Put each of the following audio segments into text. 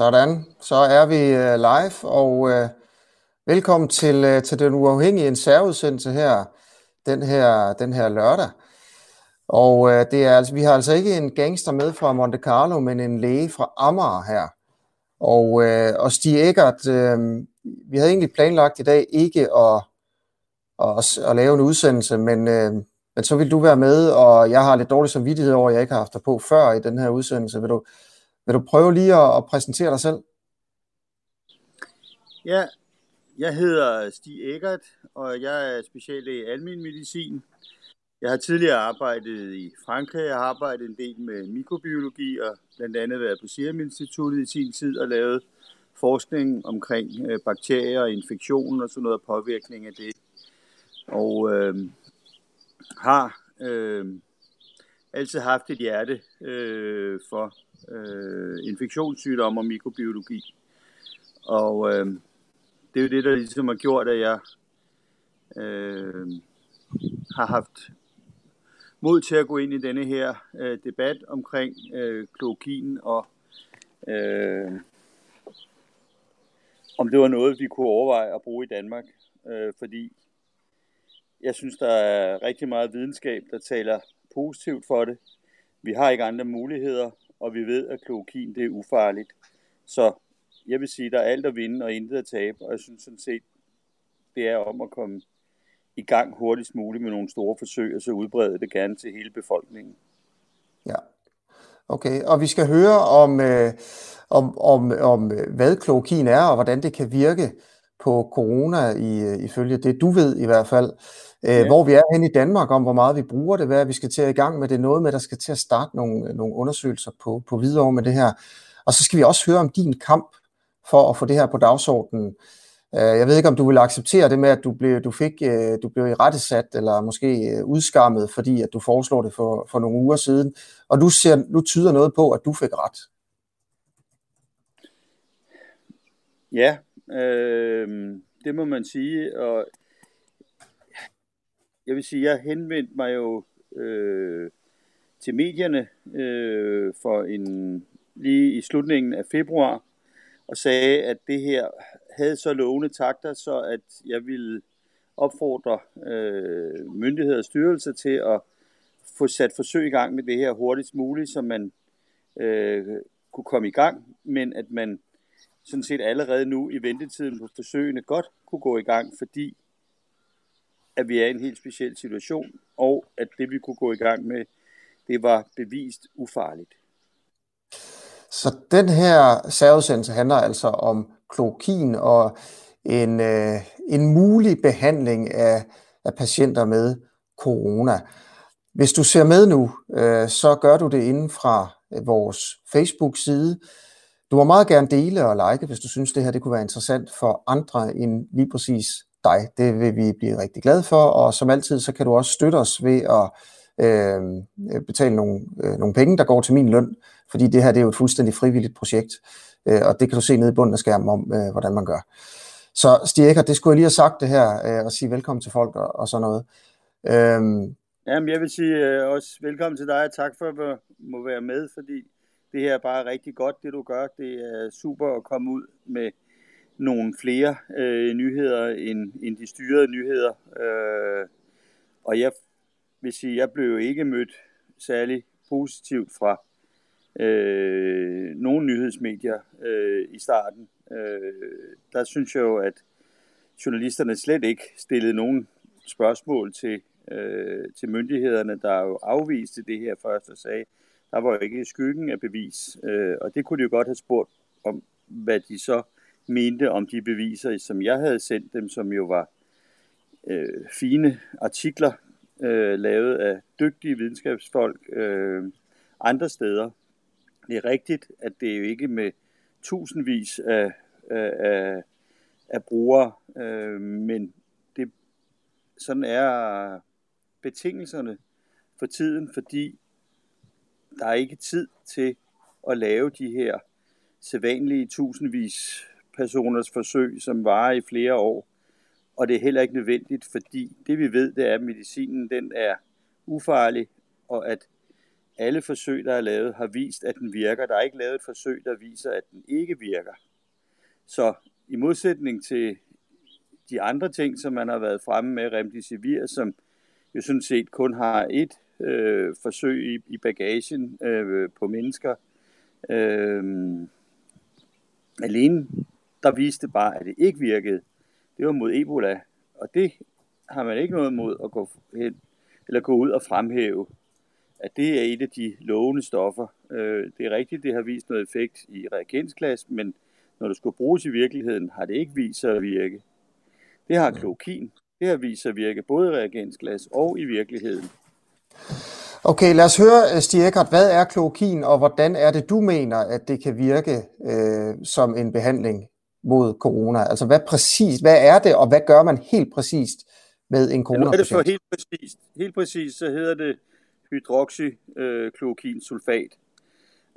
Sådan, så er vi øh, live, og øh, velkommen til, øh, til den uafhængige en særudsendelse her, den her, den her lørdag. Og øh, det er altså, vi har altså ikke en gangster med fra Monte Carlo, men en læge fra Amager her. Og, øh, og Stig Eggert, øh, vi havde egentlig planlagt i dag ikke at, at, at lave en udsendelse, men, øh, men så vil du være med, og jeg har lidt dårlig samvittighed over, at jeg ikke har haft dig på før i den her udsendelse. Vil du, vil du prøve lige at, at præsentere dig selv? Ja, jeg hedder Stig Eggert, og jeg er speciallæge i almen medicin. Jeg har tidligere arbejdet i Frankrig. Jeg har arbejdet en del med mikrobiologi og blandt andet været på Serum Instituttet i sin tid og lavet forskning omkring øh, bakterier og infektion og sådan noget påvirkning af det. Og øh, har øh, altid haft et hjerte øh, for øh, infektionssygdomme og mikrobiologi. Og øh, det er jo det, der ligesom har gjort, at jeg øh, har haft mod til at gå ind i denne her øh, debat omkring øh, klokin og øh, om det var noget, vi kunne overveje at bruge i Danmark. Øh, fordi jeg synes, der er rigtig meget videnskab, der taler positivt for det. Vi har ikke andre muligheder, og vi ved, at klokin det er ufarligt. Så jeg vil sige, der er alt at vinde og intet at tabe, og jeg synes sådan set, det er om at komme i gang hurtigst muligt med nogle store forsøg, og så udbrede det gerne til hele befolkningen. Ja, okay. Og vi skal høre om, øh, om, om, om øh, hvad klokin er, og hvordan det kan virke på corona, i, ifølge det du ved i hvert fald. Øh, ja. Hvor vi er hen i Danmark, om hvor meget vi bruger det, hvad vi skal til at i gang med. Det er noget med, der skal til at starte nogle, nogle undersøgelser på, på videre med det her. Og så skal vi også høre om din kamp for at få det her på dagsordenen. Øh, jeg ved ikke, om du vil acceptere det med, at du blev, du fik, øh, du blev i rettesat, eller måske udskammet, fordi at du foreslår det for, for nogle uger siden. Og nu, ser, nu tyder noget på, at du fik ret. Ja, øh, det må man sige. Og jeg vil sige, jeg henvendte mig jo øh, til medierne øh, for en lige i slutningen af februar og sagde, at det her havde så lovende takter, så at jeg ville opfordre øh, myndigheder og styrelser til at få sat forsøg i gang med det her hurtigst muligt, så man øh, kunne komme i gang, men at man sådan set allerede nu i ventetiden på forsøgene godt kunne gå i gang, fordi at vi er i en helt speciel situation, og at det vi kunne gå i gang med, det var bevist ufarligt. Så den her særudsendelse handler altså om klokin og en, øh, en mulig behandling af, af patienter med corona. Hvis du ser med nu, øh, så gør du det inden fra vores Facebook-side. Du må meget gerne dele og like, hvis du synes, det her det kunne være interessant for andre end lige præcis dig. Det vil vi blive rigtig glade for, og som altid, så kan du også støtte os ved at øh, øh betale nogle, øh, nogle penge, der går til min løn, fordi det her det er jo et fuldstændig frivilligt projekt, øh, og det kan du se nede i bunden af skærmen om, øh, hvordan man gør. Så Stig Ecker, det skulle jeg lige have sagt det her, øh, og sige velkommen til folk og, og sådan noget. Øh, Jamen, jeg vil sige øh, også velkommen til dig, og tak for at må være med, fordi det her er bare rigtig godt, det du gør. Det er super at komme ud med nogle flere øh, nyheder end, end de styrede nyheder. Øh, og jeg vil sige, jeg blev ikke mødt særlig positivt fra øh, nogle nyhedsmedier øh, i starten. Øh, der synes jeg jo, at journalisterne slet ikke stillede nogen spørgsmål til, øh, til myndighederne, der jo afviste det her først og sagde, der var jo ikke skyggen af bevis. Øh, og det kunne de jo godt have spurgt om, hvad de så mente om de beviser, som jeg havde sendt dem, som jo var øh, fine artikler, øh, lavet af dygtige videnskabsfolk øh, andre steder. Det er rigtigt, at det er jo ikke med tusindvis af, af, af brugere, øh, men det, sådan er betingelserne for tiden, fordi der er ikke tid til at lave de her sædvanlige tusindvis personers forsøg, som varer i flere år. Og det er heller ikke nødvendigt, fordi det vi ved, det er, at medicinen den er ufarlig, og at alle forsøg, der er lavet, har vist, at den virker. Der er ikke lavet et forsøg, der viser, at den ikke virker. Så i modsætning til de andre ting, som man har været fremme med, Remdesivir, som jo sådan set kun har et øh, forsøg i, i bagagen øh, på mennesker, øh, alene der viste bare, at det ikke virkede. Det var mod Ebola, og det har man ikke noget mod at gå hen, eller gå ud og fremhæve, at det er et af de lovende stoffer. Øh, det er rigtigt, det har vist noget effekt i reagensglas, men når det skulle bruges i virkeligheden, har det ikke vist sig at virke. Det har klokin. Det har vist sig at virke både i reagensglas og i virkeligheden. Okay, lad os høre, Stig Eckert, hvad er klokin, og hvordan er det, du mener, at det kan virke øh, som en behandling mod corona? Altså, hvad præcis, hvad er det, og hvad gør man helt præcist med en corona ja, er det for helt præcist. Helt præcist, så hedder det hydroxyklokinsulfat,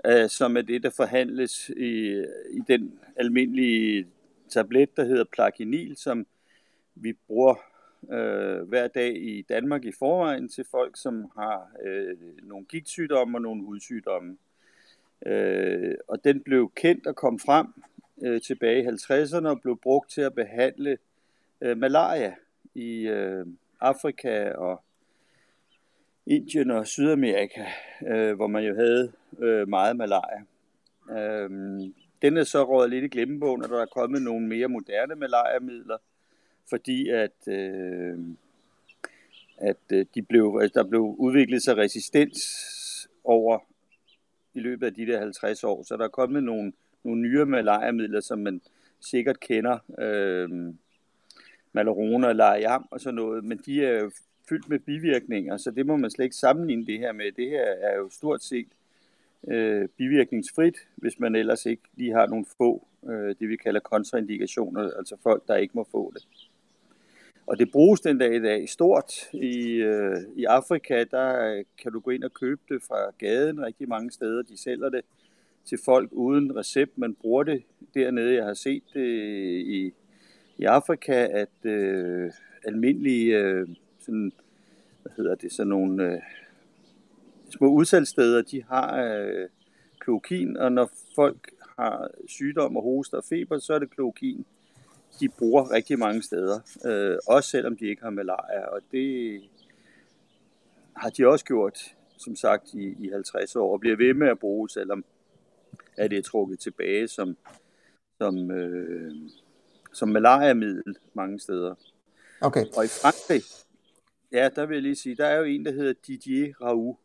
øh, som er det, der forhandles i, i den almindelige tablet, der hedder plakinil, som vi bruger øh, hver dag i Danmark i forvejen til folk, som har øh, nogle gigtsygdomme og nogle hudsygdomme. Øh, og den blev kendt og kom frem øh, tilbage i 50'erne og blev brugt til at behandle øh, malaria i øh, Afrika og Indien og Sydamerika, øh, hvor man jo havde øh, meget malaria. Øh, den er så rådet lidt i glemmebogen, og der er kommet nogle mere moderne malariamidler, fordi at, øh, at øh, de blev, altså der blev udviklet sig resistens over i løbet af de der 50 år. Så der er kommet nogle, nogle nye malariamidler, som man sikkert kender. Øh, Malarona og Lariam og sådan noget, men de er jo fyldt med bivirkninger, så det må man slet ikke sammenligne det her med. Det her er jo stort set øh, bivirkningsfrit, hvis man ellers ikke lige har nogle få, øh, det vi kalder kontraindikationer, altså folk, der ikke må få det. Og det bruges den dag i dag stort. I, øh, I Afrika, der øh, kan du gå ind og købe det fra gaden rigtig mange steder. De sælger det til folk uden recept. Man bruger det dernede. Jeg har set det i, i Afrika, at øh, almindelige øh, sådan, hvad hedder det, sådan nogle øh, små udsalgssteder, de har øh, klokin, og når folk har sygdom og hoster og feber, så er det klokin, de bruger rigtig mange steder, øh, også selvom de ikke har malaria, og det har de også gjort, som sagt, i, i 50 år, og bliver ved med at bruge, selvom at det er trukket tilbage som, som, øh, som malariamiddel mange steder. Okay. Og i Frankrig, ja, der vil jeg lige sige, der er jo en, der hedder Didier Raoult,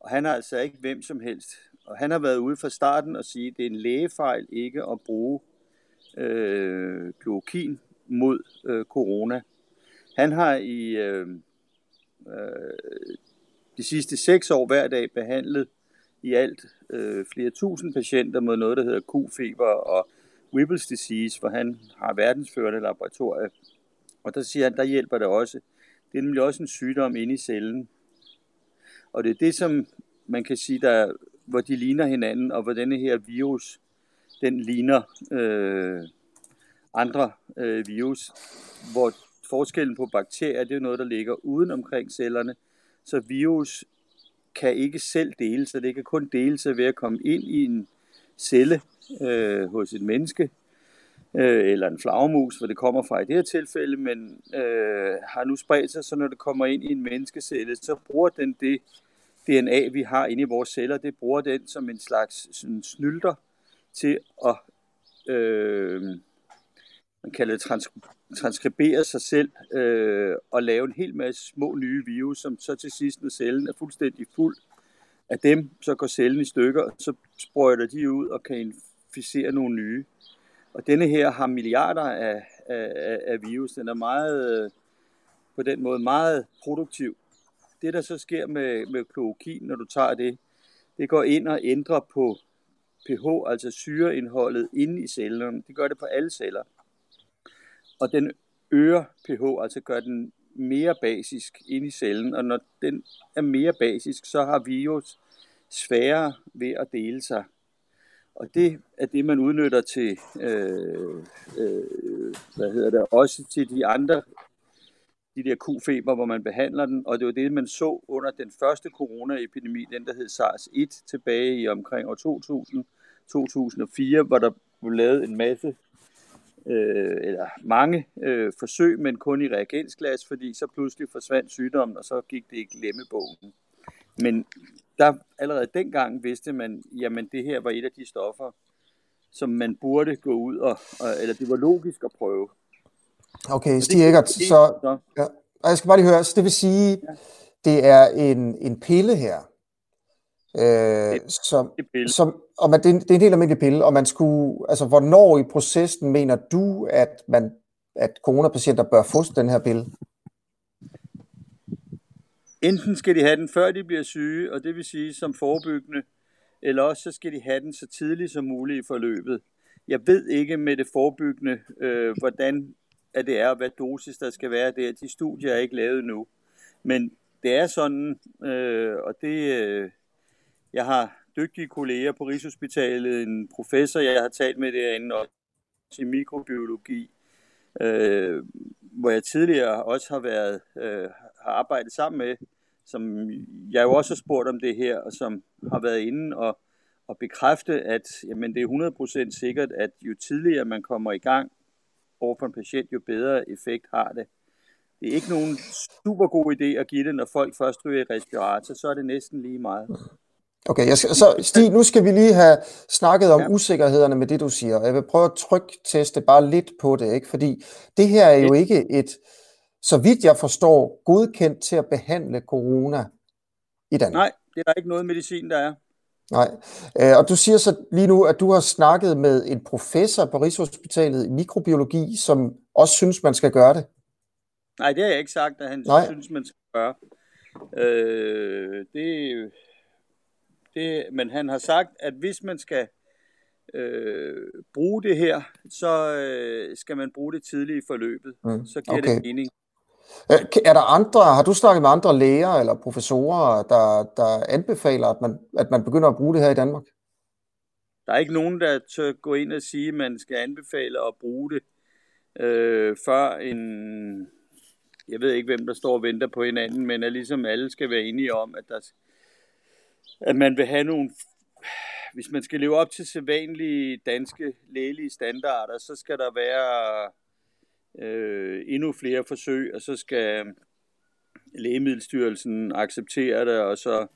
og han er altså ikke hvem som helst. Og han har været ude fra starten og sige, at det er en lægefejl ikke at bruge øh, klokin mod øh, corona. Han har i øh, øh, de sidste seks år hver dag behandlet i alt øh, flere tusind patienter med noget, der hedder Q-feber og Whipple's disease, hvor han har verdensførende laboratorie. Og der siger han, der hjælper det også. Det er nemlig også en sygdom inde i cellen. Og det er det, som man kan sige, der, hvor de ligner hinanden, og hvor denne her virus, den ligner øh, andre øh, virus, hvor forskellen på bakterier, det er noget, der ligger uden omkring cellerne. Så virus kan ikke selv dele sig. Det kan kun dele sig ved at komme ind i en celle øh, hos et menneske, øh, eller en flagermus, hvor det kommer fra i det her tilfælde, men øh, har nu spredt sig, så når det kommer ind i en menneskecelle, så bruger den det DNA, vi har inde i vores celler, det bruger den som en slags sådan, snylter til at øh, man kalder det trans, transkribere sig selv øh, og lave en hel masse små nye virus, som så til sidst, når cellen er fuldstændig fuld af dem, så går cellen i stykker, og så sprøjter de ud og kan inficere nogle nye. Og denne her har milliarder af, af, af virus. Den er meget, på den måde meget produktiv. Det, der så sker med, med klorokin, når du tager det, det går ind og ændrer på pH, altså syreindholdet inde i cellerne. Det gør det på alle celler. Og den øger pH, altså gør den mere basisk inde i cellen. Og når den er mere basisk, så har virus sværere ved at dele sig. Og det er det, man udnytter til, øh, øh, hvad hedder det, også til de andre, de der Q-feber, hvor man behandler den, og det var det, man så under den første coronaepidemi, den der hed SARS-1, tilbage i omkring år 2000, 2004, hvor der blev lavet en masse, øh, eller mange øh, forsøg, men kun i reagensglas, fordi så pludselig forsvandt sygdommen, og så gik det i glemmebogen. Men der allerede dengang vidste man, jamen det her var et af de stoffer, som man burde gå ud og, eller det var logisk at prøve. Okay, Stig Eggert, så, ja, jeg skal bare lige høre, så det vil sige, ja. det er en, en pille her, øh, som, pille. som, og man, det, er, det er en helt almindelig pille, og man skulle, altså hvornår i processen mener du, at man at coronapatienter bør få den her pille? Enten skal de have den, før de bliver syge, og det vil sige som forebyggende, eller også så skal de have den så tidligt som muligt i forløbet. Jeg ved ikke med det forebyggende, øh, hvordan at det er, og hvad dosis der skal være der. De studier er ikke lavet nu. Men det er sådan, øh, og det, øh, jeg har dygtige kolleger på Rigshospitalet, en professor, jeg har talt med derinde, og til mikrobiologi, øh, hvor jeg tidligere også har været øh, har arbejdet sammen med, som jeg jo også har spurgt om det her, og som har været inde og, og bekræfte, at jamen, det er 100% sikkert, at jo tidligere man kommer i gang over for en patient, jo bedre effekt har det. Det er ikke nogen super god idé at give det, når folk først ryger i respirator, så er det næsten lige meget. Okay, jeg skal, så Stig, nu skal vi lige have snakket om ja. usikkerhederne med det, du siger. Jeg vil prøve at trykteste bare lidt på det, ikke? fordi det her er jo ikke et, så vidt jeg forstår, godkendt til at behandle corona i Danmark. Nej, det er der ikke noget medicin, der er. Nej, øh, og du siger så lige nu, at du har snakket med en professor på Rigshospitalet i mikrobiologi, som også synes, man skal gøre det. Nej, det har jeg ikke sagt, at han Nej. synes, man skal gøre. Øh, det, det, men han har sagt, at hvis man skal øh, bruge det her, så øh, skal man bruge det tidligt i forløbet. Mm. Så giver okay. det mening. Øh, er der andre, har du snakket med andre læger eller professorer, der, der anbefaler, at man, at man begynder at bruge det her i Danmark? Der er ikke nogen, der tør gå ind og sige, at man skal anbefale at bruge det, øh, før en... Jeg ved ikke, hvem der står og venter på hinanden, men at ligesom alle skal være enige om, at, der, at man vil have nogle... Hvis man skal leve op til sædvanlige danske lægelige standarder, så skal der være øh, endnu flere forsøg, og så skal øhm, Lægemiddelstyrelsen acceptere det, og så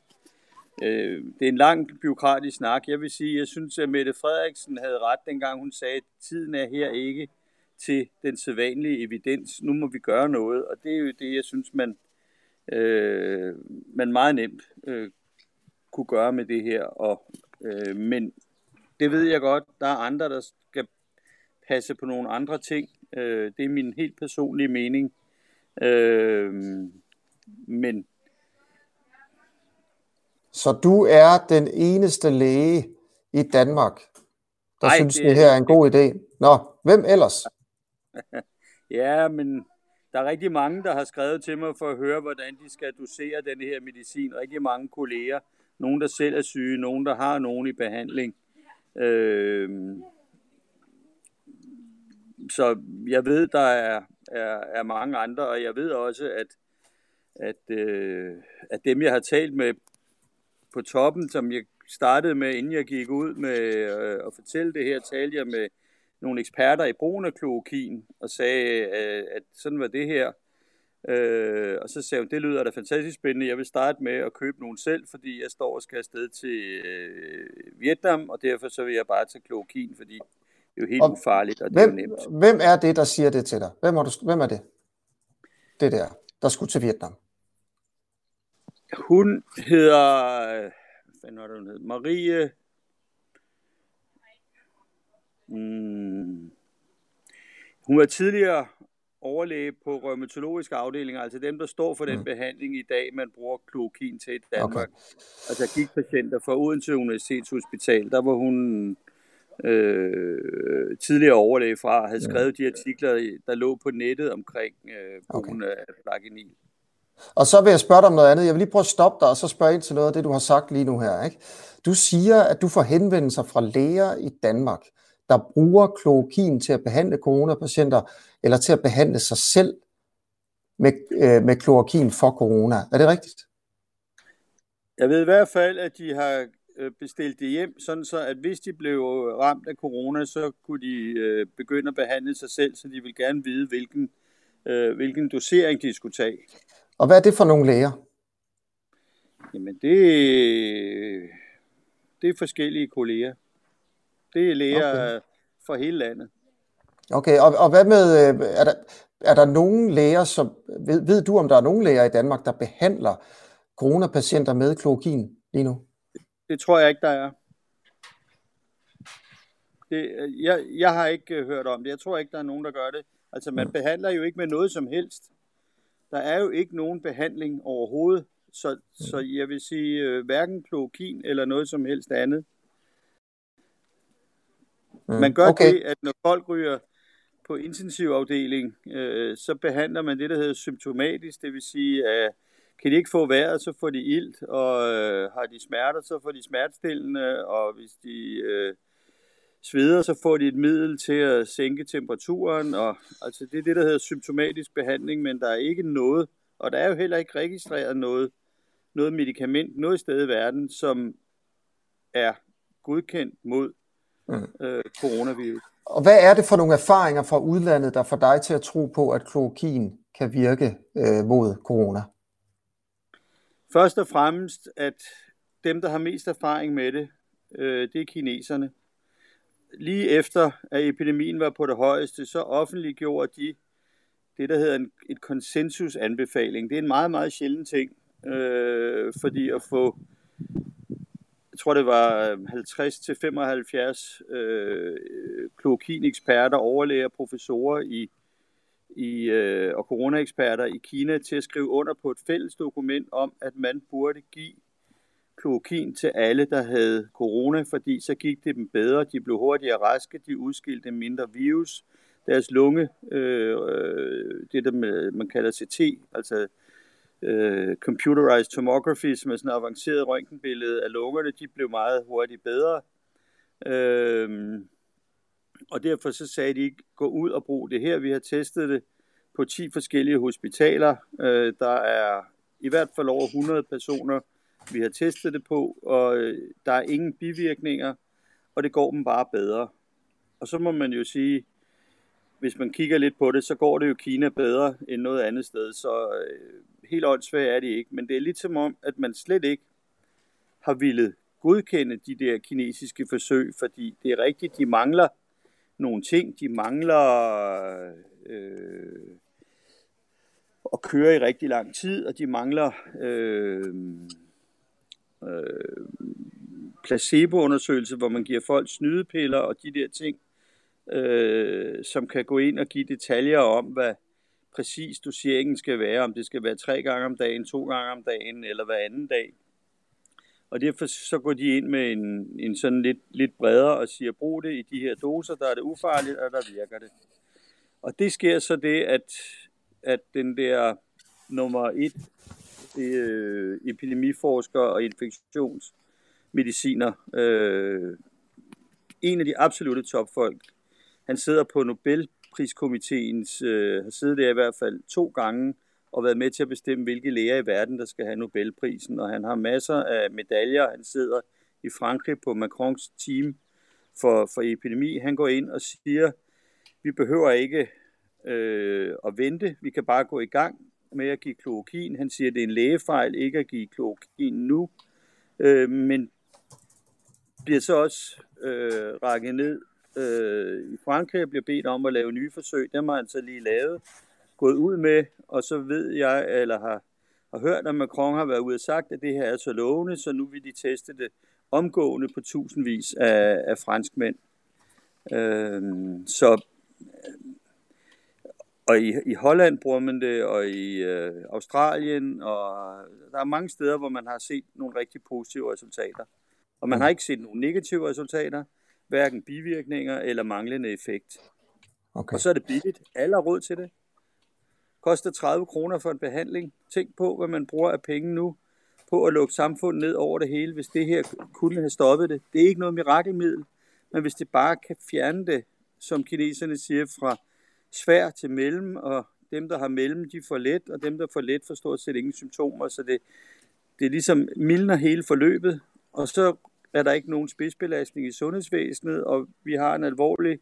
øh, det er en lang byråkratisk snak. Jeg vil sige, jeg synes, at Mette Frederiksen havde ret, dengang hun sagde, at tiden er her ikke til den sædvanlige evidens. Nu må vi gøre noget, og det er jo det, jeg synes, man, øh, man meget nemt øh, kunne gøre med det her. Og, øh, men det ved jeg godt, der er andre, der skal passe på nogle andre ting. Øh, det er min helt personlige mening. Øh, men så du er den eneste læge i Danmark, der Ej, synes, det, det her er en god idé. Nå, hvem ellers? ja, men der er rigtig mange, der har skrevet til mig for at høre, hvordan de skal dosere den her medicin. Rigtig mange kolleger. Nogen, der selv er syge, nogen, der har nogen i behandling. Øh, så jeg ved, der er, er, er mange andre, og jeg ved også, at, at, øh, at dem, jeg har talt med på toppen, som jeg startede med, inden jeg gik ud med øh, at fortælle det her, talte jeg med nogle eksperter i brugen af kloakin, og sagde, øh, at sådan var det her. Øh, og så sagde hun, det lyder da fantastisk spændende, jeg vil starte med at købe nogle selv, fordi jeg står og skal afsted til øh, Vietnam, og derfor så vil jeg bare tage kloakin, fordi det er jo helt og ufarligt, og det hvem, er nemt. Hvem er det, der siger det til dig? Hvem er, du, hvem er det? Det der, der skulle til Vietnam. Hun hedder, hvad er det, hun hedder? Marie, mm, hun var tidligere overlæge på rheumatologiske afdelinger, altså dem, der står for den mm. behandling i dag, man bruger klokin til i Danmark. Okay. Altså gik patienter fra Odense Universitetshospital, der var hun øh, tidligere overlæge fra, havde skrevet de artikler, der lå på nettet omkring øh, brugen okay. af plagenil. Og så vil jeg spørge dig om noget andet. Jeg vil lige prøve at stoppe dig, og så spørge ind til noget af det, du har sagt lige nu her. Ikke? Du siger, at du får henvendelser fra læger i Danmark, der bruger kloakin til at behandle coronapatienter, eller til at behandle sig selv med, øh, med klorokin for corona. Er det rigtigt? Jeg ved i hvert fald, at de har øh, bestilt det hjem, sådan så at hvis de blev ramt af corona, så kunne de øh, begynde at behandle sig selv, så de vil gerne vide, hvilken, øh, hvilken dosering de skulle tage. Og hvad er det for nogle læger? Jamen, det, det er forskellige kolleger. Det er læger okay. fra hele landet. Okay, og, og hvad med, er der, er der nogen læger, som, ved, ved du om der er nogen læger i Danmark, der behandler coronapatienter med klorokin lige nu? Det tror jeg ikke, der er. Det, jeg, jeg har ikke øh, hørt om det. Jeg tror ikke, der er nogen, der gør det. Altså, man mm. behandler jo ikke med noget som helst. Der er jo ikke nogen behandling overhovedet. Så, mm. så jeg vil sige, øh, hverken klorokin eller noget som helst andet. Mm. Man gør okay. det, at når folk ryger på intensivafdeling, øh, så behandler man det, der hedder symptomatisk. Det vil sige, at kan de ikke få vejret, så får de ilt, og øh, har de smerter, så får de smertestillende, og hvis de øh, sveder, så får de et middel til at sænke temperaturen, og altså det er det, der hedder symptomatisk behandling, men der er ikke noget, og der er jo heller ikke registreret noget, noget medicament noget sted i verden, som er godkendt mod mm. øh, coronavirus. Og hvad er det for nogle erfaringer fra udlandet, der får dig til at tro på, at klorokin kan virke øh, mod corona? Først og fremmest, at dem, der har mest erfaring med det, øh, det er kineserne. Lige efter, at epidemien var på det højeste, så offentliggjorde de det, der hedder en, et konsensusanbefaling. Det er en meget, meget sjælden ting, øh, fordi at få, jeg tror det var 50-75 øh, klokin-eksperter, overlæger, professorer i i, øh, og coronaeksperter i Kina til at skrive under på et fælles dokument om, at man burde give klorokin til alle, der havde corona, fordi så gik det dem bedre, de blev hurtigere raske, de udskilte mindre virus, deres lunge, øh, øh det der med, man kalder CT, altså øh, computerized tomography, som er sådan et avanceret røntgenbillede af lungerne, de blev meget hurtigt bedre. Øh, og derfor så sagde de, gå ud og brug det her. Vi har testet det på 10 forskellige hospitaler. Øh, der er i hvert fald over 100 personer, vi har testet det på, og øh, der er ingen bivirkninger, og det går dem bare bedre. Og så må man jo sige, hvis man kigger lidt på det, så går det jo Kina bedre end noget andet sted, så øh, helt åndssvagt er det ikke. Men det er lidt som om, at man slet ikke har ville godkende de der kinesiske forsøg, fordi det er rigtigt, de mangler nogle ting. De mangler øh, øh, at køre i rigtig lang tid, og de mangler øh, øh, placeboundersøgelse, hvor man giver folk snydepiller og de der ting, øh, som kan gå ind og give detaljer om, hvad præcis doseringen skal være, om det skal være tre gange om dagen, to gange om dagen eller hver anden dag. Og derfor så går de ind med en, en sådan lidt, lidt bredere og siger, brug det i de her doser, der er det ufarligt, og der virker det. Og det sker så det, at, at den der nummer et øh, epidemiforsker og infektionsmediciner, øh, en af de absolute topfolk, han sidder på Nobelpriskomiteens, øh, har siddet der i hvert fald to gange, og været med til at bestemme, hvilke læger i verden, der skal have Nobelprisen. Og han har masser af medaljer. Han sidder i Frankrig på Macrons team for, for epidemi. Han går ind og siger, vi behøver ikke øh, at vente. Vi kan bare gå i gang med at give klorokin. Han siger, det er en lægefejl ikke at give klorokin nu. Øh, men bliver så også øh, rækket ned øh, i Frankrig og bliver bedt om at lave nye forsøg. Dem har han så lige lavet gået ud med, og så ved jeg, eller har, har hørt, at Macron har været ude og sagt, at det her er så lovende, så nu vil de teste det omgående på tusindvis af, af franskmænd. Øh, så og i, i Holland bruger man det, og i øh, Australien, og der er mange steder, hvor man har set nogle rigtig positive resultater. Og man har ikke set nogle negative resultater, hverken bivirkninger eller manglende effekt. Okay. Og så er det billigt. Alle har råd til det koster 30 kroner for en behandling. Tænk på, hvad man bruger af penge nu på at lukke samfundet ned over det hele, hvis det her kunne have stoppet det. Det er ikke noget mirakelmiddel, men hvis det bare kan fjerne det, som kineserne siger, fra svær til mellem og dem, der har mellem, de får let, og dem, der får let, får stort set ingen symptomer, så det, det ligesom mildner hele forløbet, og så er der ikke nogen spidsbelastning i sundhedsvæsenet, og vi har en alvorlig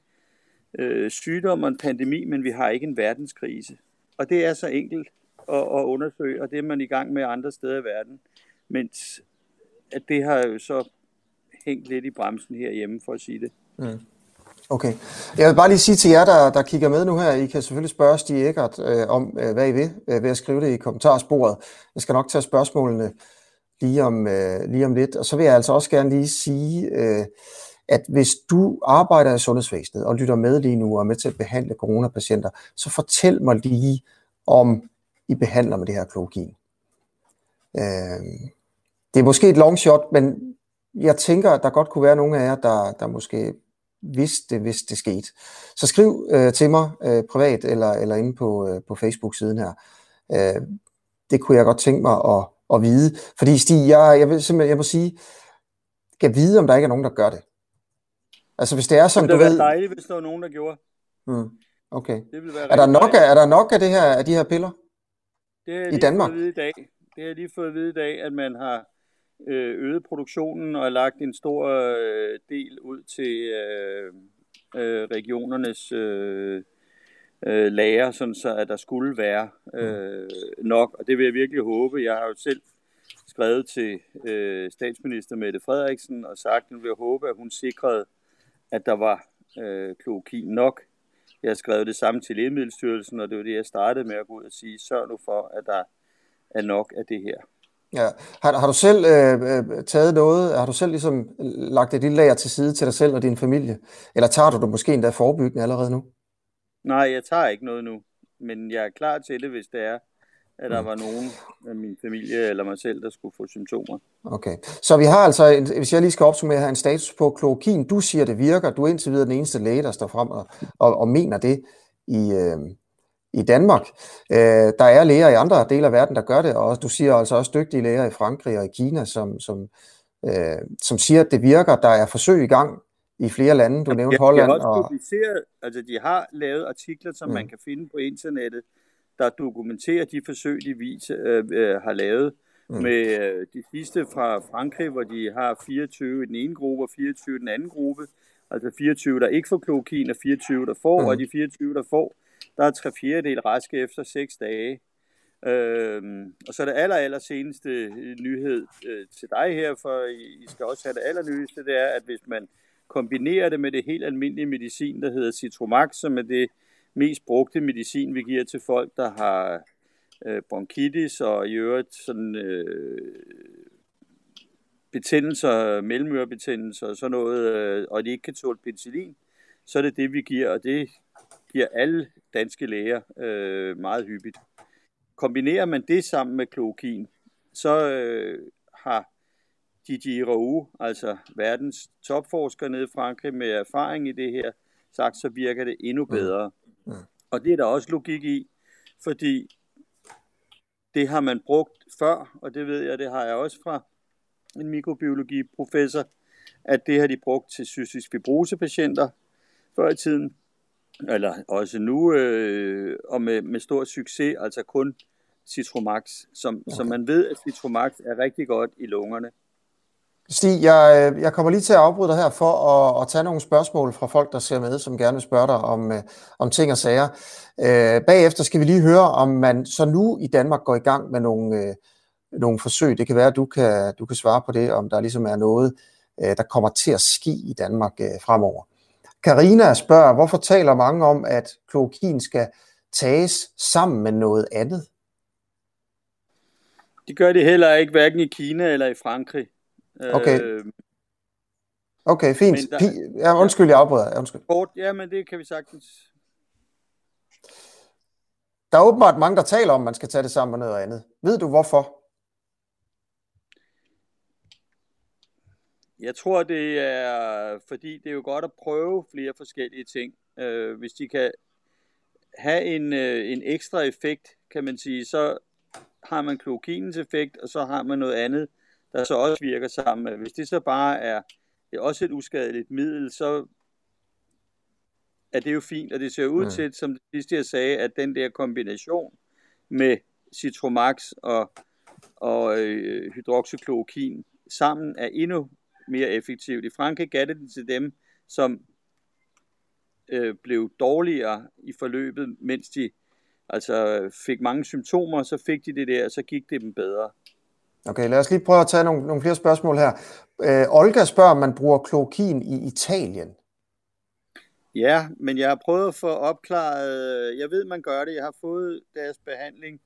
øh, sygdom og en pandemi, men vi har ikke en verdenskrise. Og det er så enkelt at, at undersøge, og det er man i gang med andre steder i verden, mens at det har jo så hængt lidt i bremsen herhjemme, for at sige det. Mm. Okay. Jeg vil bare lige sige til jer, der, der kigger med nu her, I kan selvfølgelig spørge Stig Eckert øh, om, øh, hvad I vil, øh, ved at skrive det i kommentarsporet. Jeg skal nok tage spørgsmålene lige om, øh, lige om lidt. Og så vil jeg altså også gerne lige sige, øh, at hvis du arbejder i sundhedsvæsenet og lytter med lige nu og er med til at behandle coronapatienter, så fortæl mig lige, om I behandler med det her klokin. Øh, det er måske et long shot, men jeg tænker, at der godt kunne være nogle af jer, der, der måske vidste det, hvis det skete. Så skriv øh, til mig øh, privat eller, eller inde på, øh, på Facebook-siden her. Øh, det kunne jeg godt tænke mig at, at vide. Fordi Stig, jeg, jeg vil simpelthen, jeg må sige, kan vide, om der ikke er nogen, der gør det. Altså hvis det er som det du ved... Det ville dejligt, hvis der var nogen, der gjorde. Hmm. Okay. Det ville være er, der nok af, er der nok af, det her, af de her piller det i Danmark? i dag. Det har jeg lige fået at vide i dag, at man har øget produktionen og lagt en stor øh, del ud til øh, øh, regionernes øh, øh, lager, sådan så at der skulle være øh, nok. Og det vil jeg virkelig håbe. Jeg har jo selv skrevet til øh, statsminister Mette Frederiksen og sagt, at jeg vil håbe, at hun sikrede, at der var øh, klokin nok. Jeg har skrevet det samme til Lægemiddelstyrelsen, og det var det, jeg startede med at gå ud og sige, sørg nu for, at der er nok af det her. Ja. Har, har du selv øh, øh, taget noget, har du selv ligesom lagt et lille lager til side til dig selv og din familie? Eller tager du det måske endda forebyggende allerede nu? Nej, jeg tager ikke noget nu, men jeg er klar til det, hvis det er, at der mm. var nogen af min familie eller mig selv, der skulle få symptomer. Okay, så vi har altså, hvis jeg lige skal opsummere her, en status på klorokin. Du siger, det virker. Du er indtil videre den eneste læge, der står frem og, og, og mener det i, øh, i Danmark. Øh, der er læger i andre dele af verden, der gør det, og du siger altså også dygtige læger i Frankrig og i Kina, som, som, øh, som siger, at det virker. Der er forsøg i gang i flere lande. Du nævnte ja, Holland. De har også publiceret, altså de har lavet artikler, som mm. man kan finde på internettet, der dokumenterer de forsøg, de vis, øh, øh, har lavet mm. med øh, de sidste fra Frankrig, hvor de har 24 i den ene gruppe og 24 i den anden gruppe. Altså 24, der ikke får klokin, og 24, der får, mm. og de 24, der får, der er tre fjerdedel raske efter 6 dage. Øhm, og så er det aller, aller seneste øh, nyhed øh, til dig her, for I skal også have det allernyeste, det er, at hvis man kombinerer det med det helt almindelige medicin, der hedder Citromax, som er det mest brugte medicin, vi giver til folk, der har øh, bronkitis og i øvrigt sådan, øh, betændelser, mellemørebetændelser og sådan noget, øh, og de ikke kan tåle penicillin, så er det det, vi giver, og det giver alle danske læger øh, meget hyppigt. Kombinerer man det sammen med klokin, så øh, har Didier Raoult, altså verdens topforsker nede i Frankrig med erfaring i det her, sagt, så virker det endnu mm. bedre. Mm. Mm. Og det er der også logik i, fordi det har man brugt før, og det ved jeg, det har jeg også fra en mikrobiologiprofessor, at det har de brugt til cystisk fibrose patienter før i tiden, eller også nu, øh, og med, med stor succes, altså kun Citromax, som, okay. som man ved, at Citromax er rigtig godt i lungerne. Stig, jeg, øh, jeg kommer lige til at afbryde dig her for at, at tage nogle spørgsmål fra folk, der ser med, som gerne vil spørge dig om, øh, om ting og sager. Øh, bagefter skal vi lige høre, om man så nu i Danmark går i gang med nogle, øh, nogle forsøg. Det kan være, at du kan, du kan svare på det, om der ligesom er noget, øh, der kommer til at ske i Danmark øh, fremover. Karina spørger, hvorfor taler mange om, at klokin skal tages sammen med noget andet? Det gør det heller ikke, hverken i Kina eller i Frankrig. Okay. Øh, okay, fint. Der, ja, undskyld, jeg afbryder. Undskyld. Kort, ja, men det kan vi sagtens. Der er åbenbart mange, der taler om, at man skal tage det sammen med noget andet. Ved du hvorfor? Jeg tror, det er, fordi det er jo godt at prøve flere forskellige ting. Øh, hvis de kan have en, øh, en ekstra effekt, kan man sige, så har man klokinens effekt, og så har man noget andet, der så også virker sammen. Hvis det så bare er, det er også et uskadeligt middel, så at det er jo fint, og det ser ud mm. til, som det sidste jeg sagde, at den der kombination med Citromax og, og øh, hydroxychloroquin sammen er endnu mere effektivt. I Frankrig gav det til dem, som øh, blev dårligere i forløbet, mens de altså fik mange symptomer, så fik de det der, og så gik det dem bedre. Okay, lad os lige prøve at tage nogle, nogle flere spørgsmål her. Øh, Olga spørger, om man bruger klokin i Italien. Ja, men jeg har prøvet at få opklaret, jeg ved, man gør det, jeg har fået deres behandling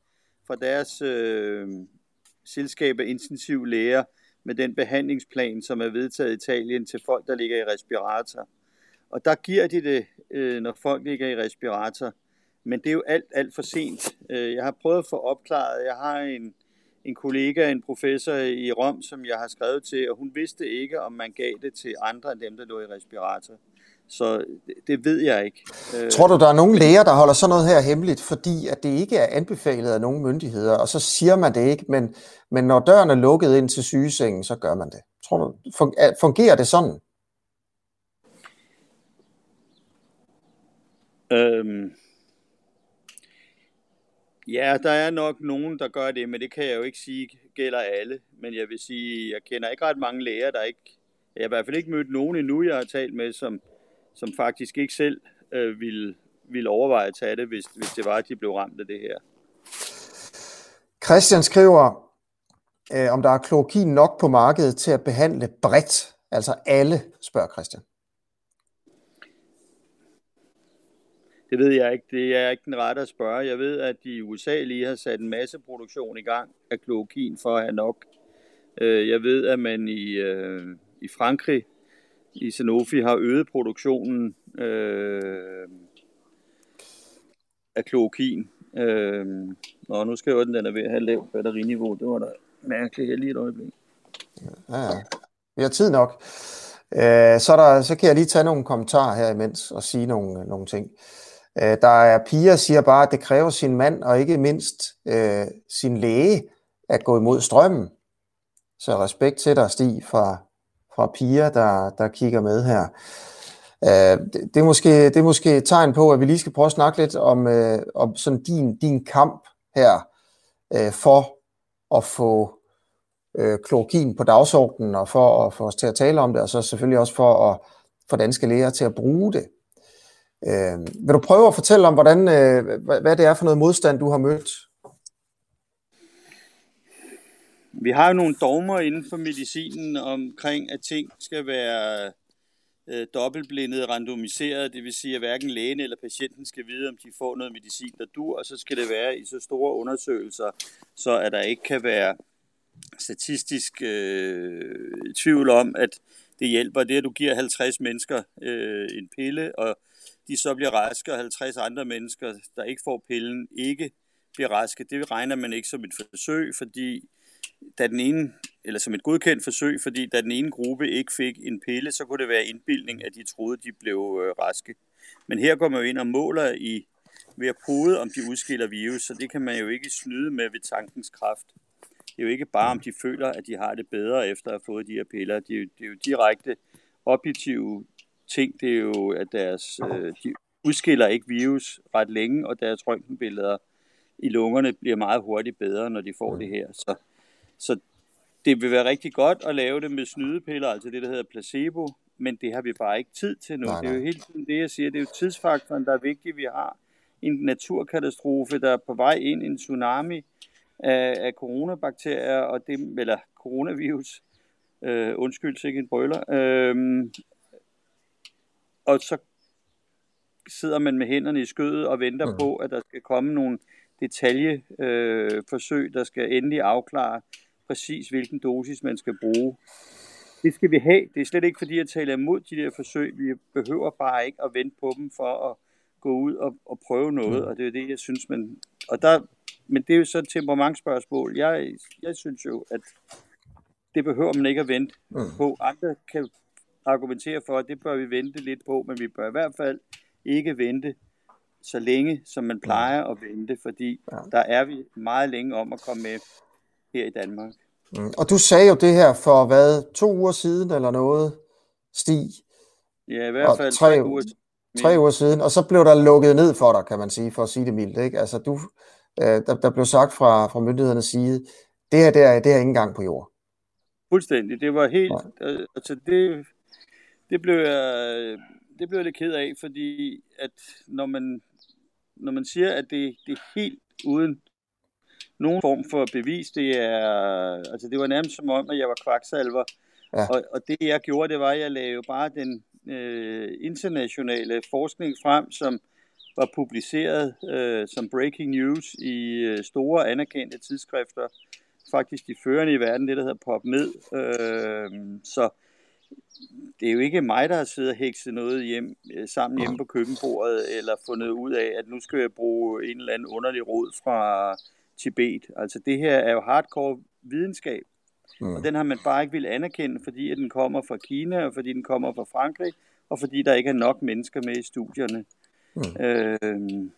fra deres øh, selskab af intensiv læger med den behandlingsplan, som er vedtaget i Italien til folk, der ligger i respirator. Og der giver de det, øh, når folk ligger i respirator. Men det er jo alt, alt for sent. Øh, jeg har prøvet at få opklaret, jeg har en, en kollega, en professor i Rom, som jeg har skrevet til, og hun vidste ikke, om man gav det til andre end dem, der lå i respirator. Så det, ved jeg ikke. Øh, Tror du, der er nogle læger, der holder sådan noget her hemmeligt, fordi at det ikke er anbefalet af nogle myndigheder, og så siger man det ikke, men, men når døren er lukket ind til sygesengen, så gør man det. Tror du, fungerer det sådan? Øhm, Ja, der er nok nogen, der gør det, men det kan jeg jo ikke sige gælder alle. Men jeg vil sige, jeg kender ikke ret mange læger, der ikke... Jeg har i hvert fald ikke mødt nogen endnu, jeg har talt med, som, som faktisk ikke selv øh, ville, ville overveje at tage det, hvis, hvis det var, at de blev ramt af det her. Christian skriver, øh, om der er klorokin nok på markedet til at behandle bredt, altså alle, spørger Christian. Det ved jeg ikke. Det er ikke den rette at spørge. Jeg ved, at de i USA lige har sat en masse produktion i gang af klokin for at have nok. Øh, jeg ved, at man i, øh, i Frankrig, i Sanofi, har øget produktionen øh, af klokin. Øh, og nu skriver den, den er ved at have lavt batteriniveau. Det var da mærkeligt her lige et øjeblik. Ja, ja. Vi har tid nok. Øh, så, der, så kan jeg lige tage nogle kommentarer her imens og sige nogle, nogle ting. Øh, der er piger, siger bare, at det kræver sin mand og ikke mindst øh, sin læge at gå imod strømmen. Så respekt til dig, Stig, fra, fra piger, der, der kigger med her. Øh, det, det, er måske, det er måske et tegn på, at vi lige skal prøve at snakke lidt om, øh, om sådan din, din kamp her øh, for at få øh, klorokin på dagsordenen og for at få os til at tale om det, og så selvfølgelig også for at få danske læger til at bruge det. Øh, vil du prøve at fortælle om, hvordan, øh, hvad det er for noget modstand, du har mødt? Vi har jo nogle dogmer inden for medicinen omkring, at ting skal være øh, dobbeltblindet randomiseret, det vil sige, at hverken lægen eller patienten skal vide, om de får noget medicin, der dur, og så skal det være i så store undersøgelser, så at der ikke kan være statistisk øh, tvivl om, at det hjælper det, at du giver 50 mennesker øh, en pille, og de så bliver raske, og 50 andre mennesker, der ikke får pillen, ikke bliver raske. Det regner man ikke som et forsøg, fordi da den ene, eller som et godkendt forsøg, fordi da den ene gruppe ikke fik en pille, så kunne det være indbildning, at de troede, de blev øh, raske. Men her går man jo ind og måler i, ved at kode, om de udskiller virus, så det kan man jo ikke snyde med ved tankens kraft. Det er jo ikke bare, om de føler, at de har det bedre efter at have fået de her piller. Det er jo, det er jo direkte objektive ting, det er jo, at deres, øh, de udskiller ikke virus ret længe, og deres røntgenbilleder i lungerne bliver meget hurtigt bedre, når de får det her. Så, så det vil være rigtig godt at lave det med snydepiller, altså det, der hedder placebo, men det har vi bare ikke tid til nu. Nej, nej. Det er jo hele tiden det, jeg siger. Det er jo tidsfaktoren, der er vigtig. Vi har en naturkatastrofe, der er på vej ind, en tsunami af, af coronabakterier, og det, eller coronavirus, øh, undskyld, sikkert en brøler, øh, og så sidder man med hænderne i skødet og venter mm. på, at der skal komme nogle detaljeforsøg, øh, der skal endelig afklare præcis, hvilken dosis man skal bruge. Det skal vi have. Det er slet ikke fordi, jeg taler imod de der forsøg. Vi behøver bare ikke at vente på dem for at gå ud og, og prøve noget, mm. og det er det, jeg synes, man... Og der, men det er jo så et temperamentsspørgsmål. Jeg, jeg synes jo, at det behøver man ikke at vente mm. på. Andre kan argumentere for, at det bør vi vente lidt på, men vi bør i hvert fald ikke vente så længe, som man plejer at vente, fordi ja. der er vi meget længe om at komme med her i Danmark. Mm. Og du sagde jo det her for hvad, to uger siden eller noget, Stig? Ja, i hvert fald tre, tre uger Tre uger siden, og så blev der lukket ned for dig, kan man sige, for at sige det mildt. Ikke? Altså, du, øh, der, der blev sagt fra, fra myndighedernes side, det her, det er, det er ingen gang på jord. Fuldstændig. Det var helt, øh, altså det, det blev jeg, det blev jeg lidt ked af, fordi at når man, når man siger, at det, det er helt uden nogen form for bevis, det er, altså det var nærmest som om, at jeg var kvaksalver, ja. og, og det jeg gjorde, det var, at jeg lavede bare den øh, internationale forskning frem, som var publiceret øh, som breaking news i øh, store anerkendte tidsskrifter, faktisk de førende i verden, det der hedder PopMed. Øh, så det er jo ikke mig, der har siddet og hekset noget hjem, øh, sammen hjemme på køkkenbordet, eller fundet ud af, at nu skal jeg bruge en eller anden underlig råd fra Tibet. Altså det her er jo hardcore videnskab, mm. og den har man bare ikke vil anerkende, fordi at den kommer fra Kina, og fordi den kommer fra Frankrig, og fordi der ikke er nok mennesker med i studierne. Mm. Øh,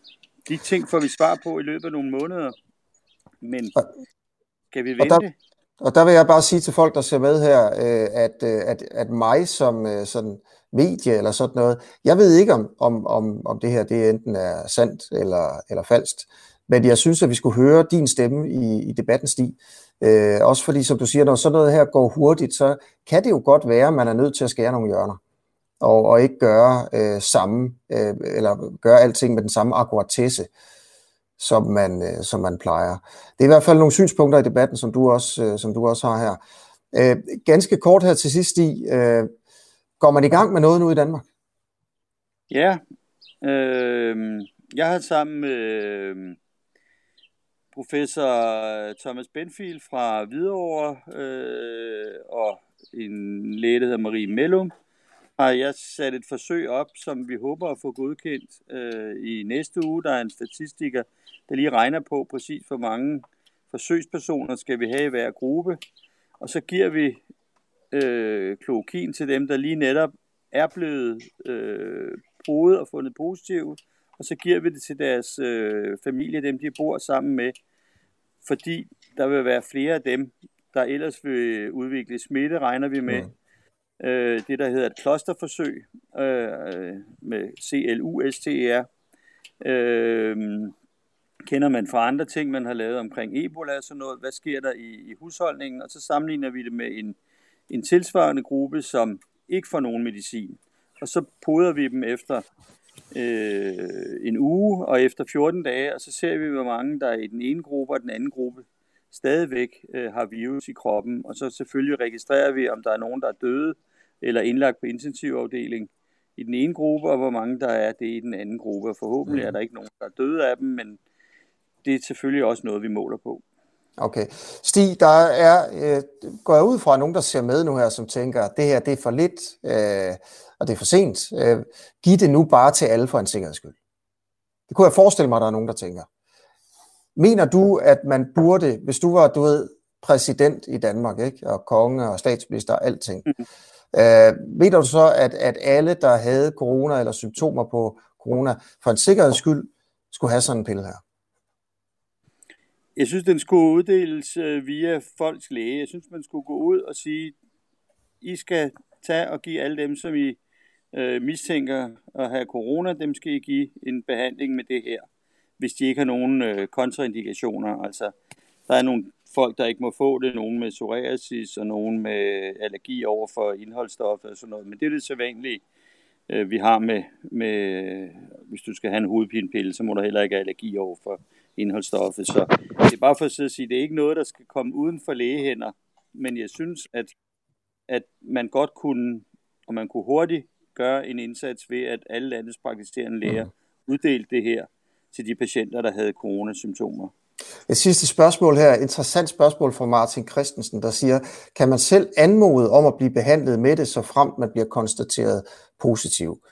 de ting får vi svar på i løbet af nogle måneder, men skal vi vente? Og der, og der vil jeg bare sige til folk, der ser med her, øh, at, øh, at, at mig som øh, sådan medie eller sådan noget, jeg ved ikke om, om, om, om det her det enten er sandt eller, eller falsk, men jeg synes, at vi skulle høre din stemme i, i debatten, Stig. Øh, også fordi, som du siger, når sådan noget her går hurtigt, så kan det jo godt være, at man er nødt til at skære nogle hjørner og, og ikke gøre øh, samme, øh, eller gøre alting med den samme akkuratesse, som man, øh, som man plejer. Det er i hvert fald nogle synspunkter i debatten, som du også, øh, som du også har her. Øh, ganske kort her til sidst, i øh, går man i gang med noget nu i Danmark? Ja, øh, jeg har sammen med øh, professor Thomas Benfield fra Hvidovre øh, og en læge, der hedder Marie Mellum, har jeg sat et forsøg op, som vi håber at få godkendt øh, i næste uge. Der er en statistiker, der lige regner på præcis, hvor mange forsøgspersoner skal vi have i hver gruppe. Og så giver vi øh, klokin til dem, der lige netop er blevet øh, prøvet og fundet positivt, og så giver vi det til deres øh, familie, dem de bor sammen med, fordi der vil være flere af dem, der ellers vil udvikle smitte, regner vi med. Mm. Øh, det, der hedder et klosterforsøg øh, med CLUSTER. øh, kender man fra andre ting, man har lavet omkring Ebola og sådan noget. Hvad sker der i, i husholdningen? Og så sammenligner vi det med en, en tilsvarende gruppe, som ikke får nogen medicin. Og så poder vi dem efter øh, en uge og efter 14 dage, og så ser vi, hvor mange der er i den ene gruppe og den anden gruppe stadigvæk øh, har virus i kroppen. Og så selvfølgelig registrerer vi, om der er nogen, der er døde eller indlagt på intensivafdeling i den ene gruppe, og hvor mange der er det i den anden gruppe. Og forhåbentlig mm. er der ikke nogen, der er døde af dem, men det er selvfølgelig også noget, vi måler på. Okay. Stig, der er, øh, går jeg ud fra nogen, der ser med nu her, som tænker, at det her det er for lidt, øh, og det er for sent. Øh, giv det nu bare til alle for en sikkerheds skyld. Det kunne jeg forestille mig, at der er nogen, der tænker. Mener du, at man burde, hvis du var, du ved, præsident i Danmark, ikke? og konge og statsminister og alting, mm. øh, mener du så, at, at alle, der havde corona eller symptomer på corona, for en sikkerheds skyld, skulle have sådan en pille her? Jeg synes, den skulle uddeles øh, via folks læge. Jeg synes, man skulle gå ud og sige, I skal tage og give alle dem, som I øh, mistænker at have corona, dem skal I give en behandling med det her, hvis de ikke har nogen øh, kontraindikationer. Altså, der er nogle folk, der ikke må få det, nogen med psoriasis og nogen med allergi over for indholdsstoffer og sådan noget. Men det er det sædvanlige, øh, vi har med, med, hvis du skal have en hovedpinepille, så må du heller ikke have allergi over for indholdsstoffet. Så det er bare for at sige, at det er ikke noget, der skal komme uden for lægehænder, men jeg synes, at, at man godt kunne, og man kunne hurtigt gøre en indsats ved, at alle landets praktiserende læger mm. uddelte det her til de patienter, der havde coronasymptomer. Et sidste spørgsmål her, interessant spørgsmål fra Martin Christensen, der siger, kan man selv anmode om at blive behandlet med det, så fremt man bliver konstateret positiv?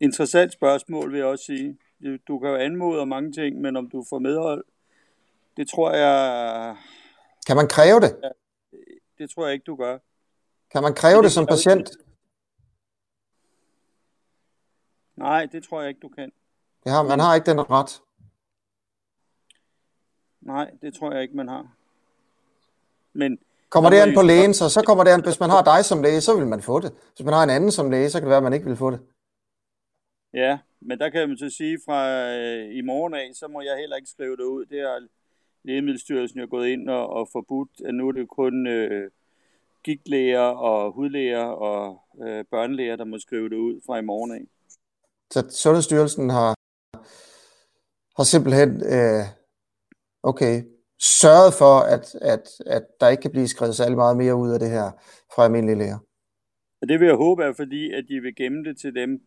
Interessant spørgsmål, vil jeg også sige du kan jo anmode om mange ting, men om du får medhold, det tror jeg... Kan man kræve det? Det tror jeg ikke, du gør. Kan man kræve det, det som patient? Nej, det tror jeg ikke, du kan. Det har, man har ikke den ret. Nej, det tror jeg ikke, man har. Men Kommer det an på lægen, så, så kommer det an, hvis man har dig som læge, så vil man få det. Hvis man har en anden som læge, så kan det være, at man ikke vil få det. Ja, men der kan man så sige, fra øh, i morgen af, så må jeg heller ikke skrive det ud. Det har Lægemiddelstyrelsen jo gået ind og, og forbudt, at nu er det kun øh, gigtlæger og hudlæger og øh, børnelæger, der må skrive det ud fra i morgen af. Så Sundhedsstyrelsen har, har simpelthen øh, okay, sørget for, at, at, at der ikke kan blive skrevet særlig meget mere ud af det her fra almindelige læger. Det vil jeg håbe er fordi, at de vil gemme det til dem,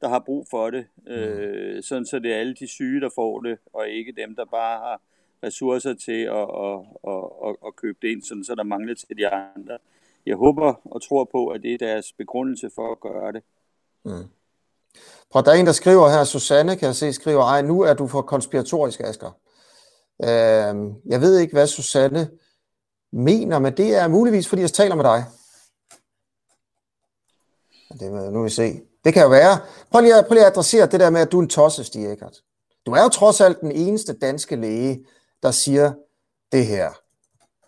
der har brug for det, øh, sådan så det er alle de syge, der får det, og ikke dem, der bare har ressourcer til at, at, at, at, at købe det ind, sådan så der mangler til de andre. Jeg håber og tror på, at det er deres begrundelse for at gøre det. Mm. Prøv, der er en, der skriver her, Susanne kan jeg se, skriver, ej, nu er du for konspiratorisk, Asger. Øh, jeg ved ikke, hvad Susanne mener, men det er muligvis, fordi jeg taler med dig. Det må nu vi se. Det kan jo være. Prøv lige, at, prøv lige at adressere det der med, at du er en tosse, Stig Eckert. Du er jo trods alt den eneste danske læge, der siger det her.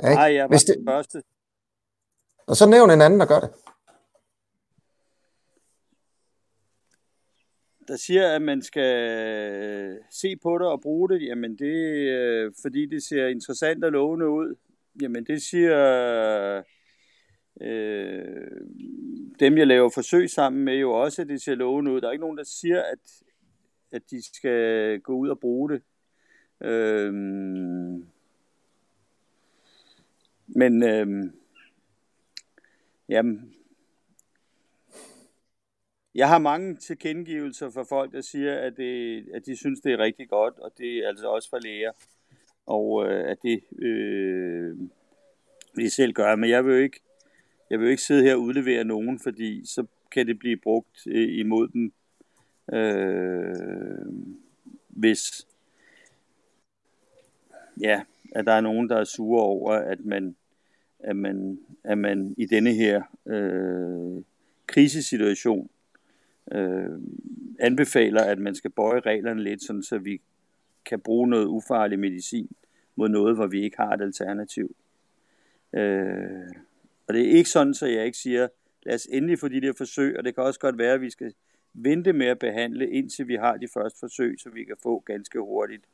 Ikke? Nej, jeg var Hvis det... den første. Og så nævn en anden, der gør det. Der siger, at man skal øh, se på det og bruge det. Jamen det øh, fordi det ser interessant og lovende ud. Jamen det siger øh, dem, jeg laver forsøg sammen med, jo også, at det ser lovende ud. Der er ikke nogen, der siger, at, at de skal gå ud og bruge det. Øh, men øh, jamen, jeg har mange tilkendegivelser fra folk, der siger, at, det, at de synes, det er rigtig godt, og det er altså også fra læger, og øh, at det øh, vi selv gør. Men jeg vil jo ikke, jeg vil jo ikke sidde her og udlevere nogen, fordi så kan det blive brugt øh, imod dem, øh, hvis ja, at der er nogen, der er sure over, at man, at man, at man i denne her øh, krisesituation øh, anbefaler, at man skal bøje reglerne lidt, sådan så vi kan bruge noget ufarlig medicin mod noget, hvor vi ikke har et alternativ. Øh, og det er ikke sådan, så jeg ikke siger, lad os endelig få de der forsøg, og det kan også godt være, at vi skal vente med at behandle, indtil vi har de første forsøg, så vi kan få ganske hurtigt.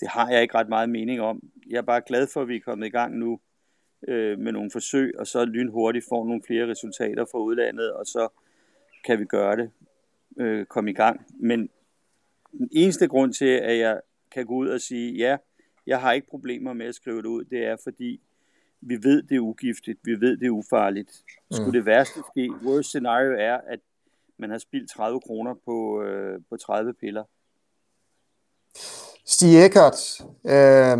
Det har jeg ikke ret meget mening om. Jeg er bare glad for, at vi er kommet i gang nu øh, med nogle forsøg, og så lynhurtigt får nogle flere resultater fra udlandet, og så kan vi gøre det, øh, komme i gang. Men den eneste grund til, at jeg kan gå ud og sige, ja, jeg har ikke problemer med at skrive det ud, det er fordi, vi ved, det er ugiftigt, vi ved, det er ufarligt. Skulle mm. det værste ske, worst scenario er, at man har spildt 30 kroner på, øh, på 30 piller. Stig Eckert, øh,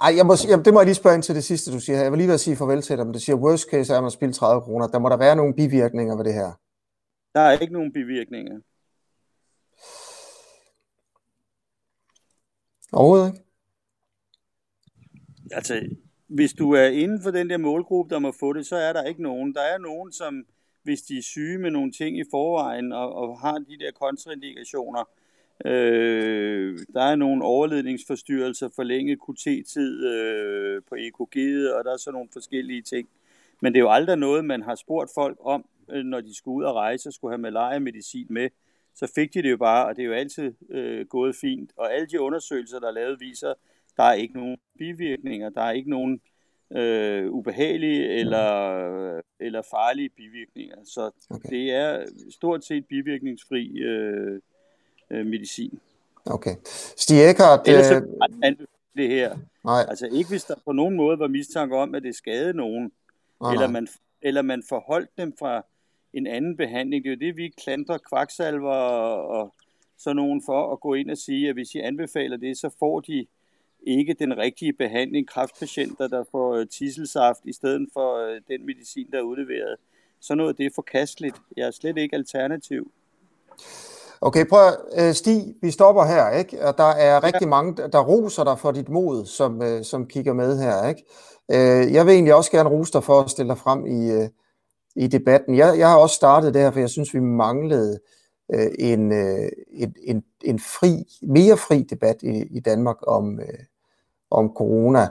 ej, jeg må, jamen, det må jeg lige spørge ind til det sidste, du siger her. Jeg vil lige være sige farvel til dig, men du siger, worst case er, at man spildt 30 kroner. Der må der være nogle bivirkninger ved det her. Der er ikke nogen bivirkninger. Overhovedet ikke? Altså, hvis du er inden for den der målgruppe, der må få det, så er der ikke nogen. Der er nogen, som hvis de er syge med nogle ting i forvejen og, og har de der kontraindikationer, øh, der er nogle overledningsforstyrrelser, forlænget QT-tid øh, på EKG'et, og der er så nogle forskellige ting. Men det er jo aldrig noget, man har spurgt folk om, når de skulle ud og rejse og skulle have malaria-medicin med. Så fik de det jo bare, og det er jo altid øh, gået fint. Og alle de undersøgelser, der er lavet, viser, der er ikke nogen bivirkninger, der er ikke nogen øh, ubehagelige eller, eller farlige bivirkninger. Så okay. det er stort set bivirkningsfri øh, øh, medicin. Okay. Stig Eckert... Ellers øh... det her. Nej. Altså ikke hvis der på nogen måde var mistanke om, at det skadede nogen, nej, eller, man, eller man forholdt dem fra en anden behandling. Det er jo det, vi klandrer kvaksalver og, sådan nogen for at gå ind og sige, at hvis I anbefaler det, så får de ikke den rigtige behandling. Kræftpatienter, der får øh, tisselsaft i stedet for øh, den medicin, der er udleveret. Så noget det er forkasteligt. Jeg er slet ikke alternativ. Okay, prøv at øh, Stig, vi stopper her, ikke? Og der er rigtig mange, der roser dig for dit mod, som, som kigger med her, ikke? Jeg vil egentlig også gerne rose dig for at stille dig frem i, i debatten. Jeg, jeg har også startet det her, for jeg synes, vi manglede øh, en, øh, en, en, en fri, mere fri debat i, i Danmark om, øh, om corona.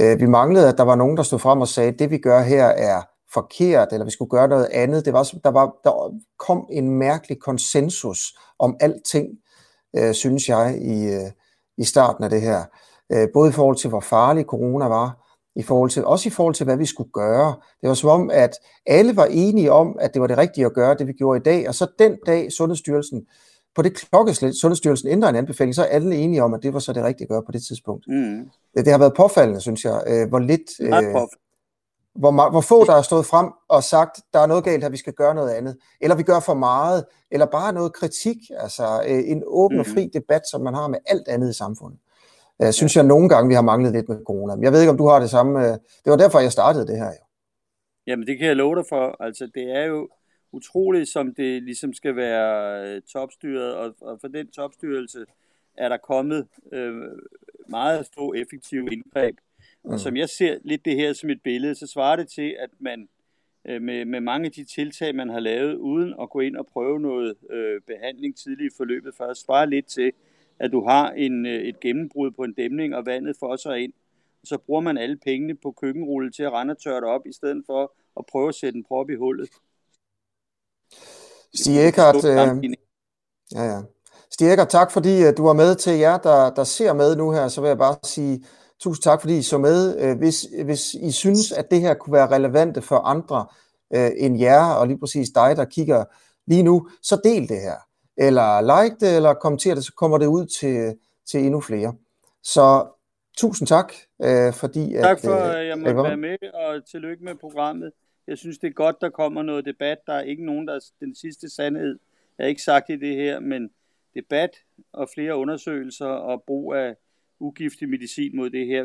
Øh, vi manglede, at der var nogen, der stod frem og sagde, at det vi gør her er forkert, eller vi skulle gøre noget andet. Det var, der, var, der kom en mærkelig konsensus om alting, øh, synes jeg, i, øh, i starten af det her. Øh, både i forhold til, hvor farlig corona var, i forhold til, også i forhold til, hvad vi skulle gøre. Det var som om, at alle var enige om, at det var det rigtige at gøre, det vi gjorde i dag, og så den dag Sundhedsstyrelsen, på det klokkeslæt, Sundhedsstyrelsen ændrer en anbefaling, så er alle enige om, at det var så det rigtige at gøre på det tidspunkt. Mm. Det har været påfaldende, synes jeg, øh, hvor lidt... Øh, hvor, hvor få der er stået frem og sagt, der er noget galt her, vi skal gøre noget andet, eller vi gør for meget, eller bare noget kritik, altså øh, en åben og mm. fri debat, som man har med alt andet i samfundet. Jeg synes jeg nogle gange, vi har manglet lidt med corona. Men jeg ved ikke, om du har det samme. Øh, det var derfor, jeg startede det her. Jo. Jamen, det kan jeg love dig for. Altså, det er jo utroligt, som det ligesom skal være øh, topstyret, og, og for den topstyrelse er der kommet øh, meget få effektive indgreb. Mm. Og som jeg ser lidt det her som et billede, så svarer det til, at man øh, med, med mange af de tiltag, man har lavet, uden at gå ind og prøve noget øh, behandling tidligt i forløbet først, svarer lidt til, at du har en, øh, et gennembrud på en dæmning, og vandet fosser ind. Så bruger man alle pengene på køkkenrulle til at rende og tørre det op, i stedet for at prøve at sætte en prop i hullet. Stig Eckert, øh, ja, ja. Stig Eckert, tak fordi øh, du var med til jer, der, der ser med nu her. Så vil jeg bare sige tusind tak, fordi I så med. Øh, hvis, hvis I synes, at det her kunne være relevante for andre øh, end jer, og lige præcis dig, der kigger lige nu, så del det her eller like det, eller kommenter det, så kommer det ud til, til endnu flere. Så tusind tak, øh, fordi... Tak for, at øh, jeg måtte være med, og tillykke med programmet. Jeg synes, det er godt, der kommer noget debat. Der er ikke nogen, der er den sidste sandhed. Jeg har ikke sagt i det her, men debat og flere undersøgelser og brug af ugiftig medicin mod det her,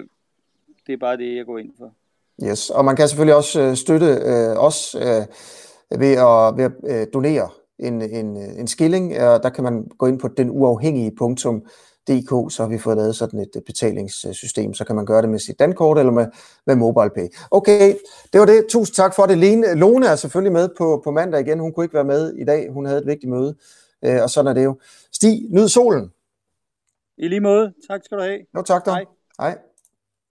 det er bare det, jeg går ind for. Yes, og man kan selvfølgelig også øh, støtte øh, os øh, ved at, ved at øh, donere en, en, en skilling, og der kan man gå ind på den uafhængige punktum DK, så har vi fået lavet sådan et betalingssystem, så kan man gøre det med sit dankort eller med, med MobilePay. Okay, det var det. Tusind tak for det. Lene, Lone er selvfølgelig med på, på mandag igen. Hun kunne ikke være med i dag. Hun havde et vigtigt møde, øh, og sådan er det jo. Stig, nyd solen. I lige måde. Tak skal du have. Jo, tak da. Hej. Hej.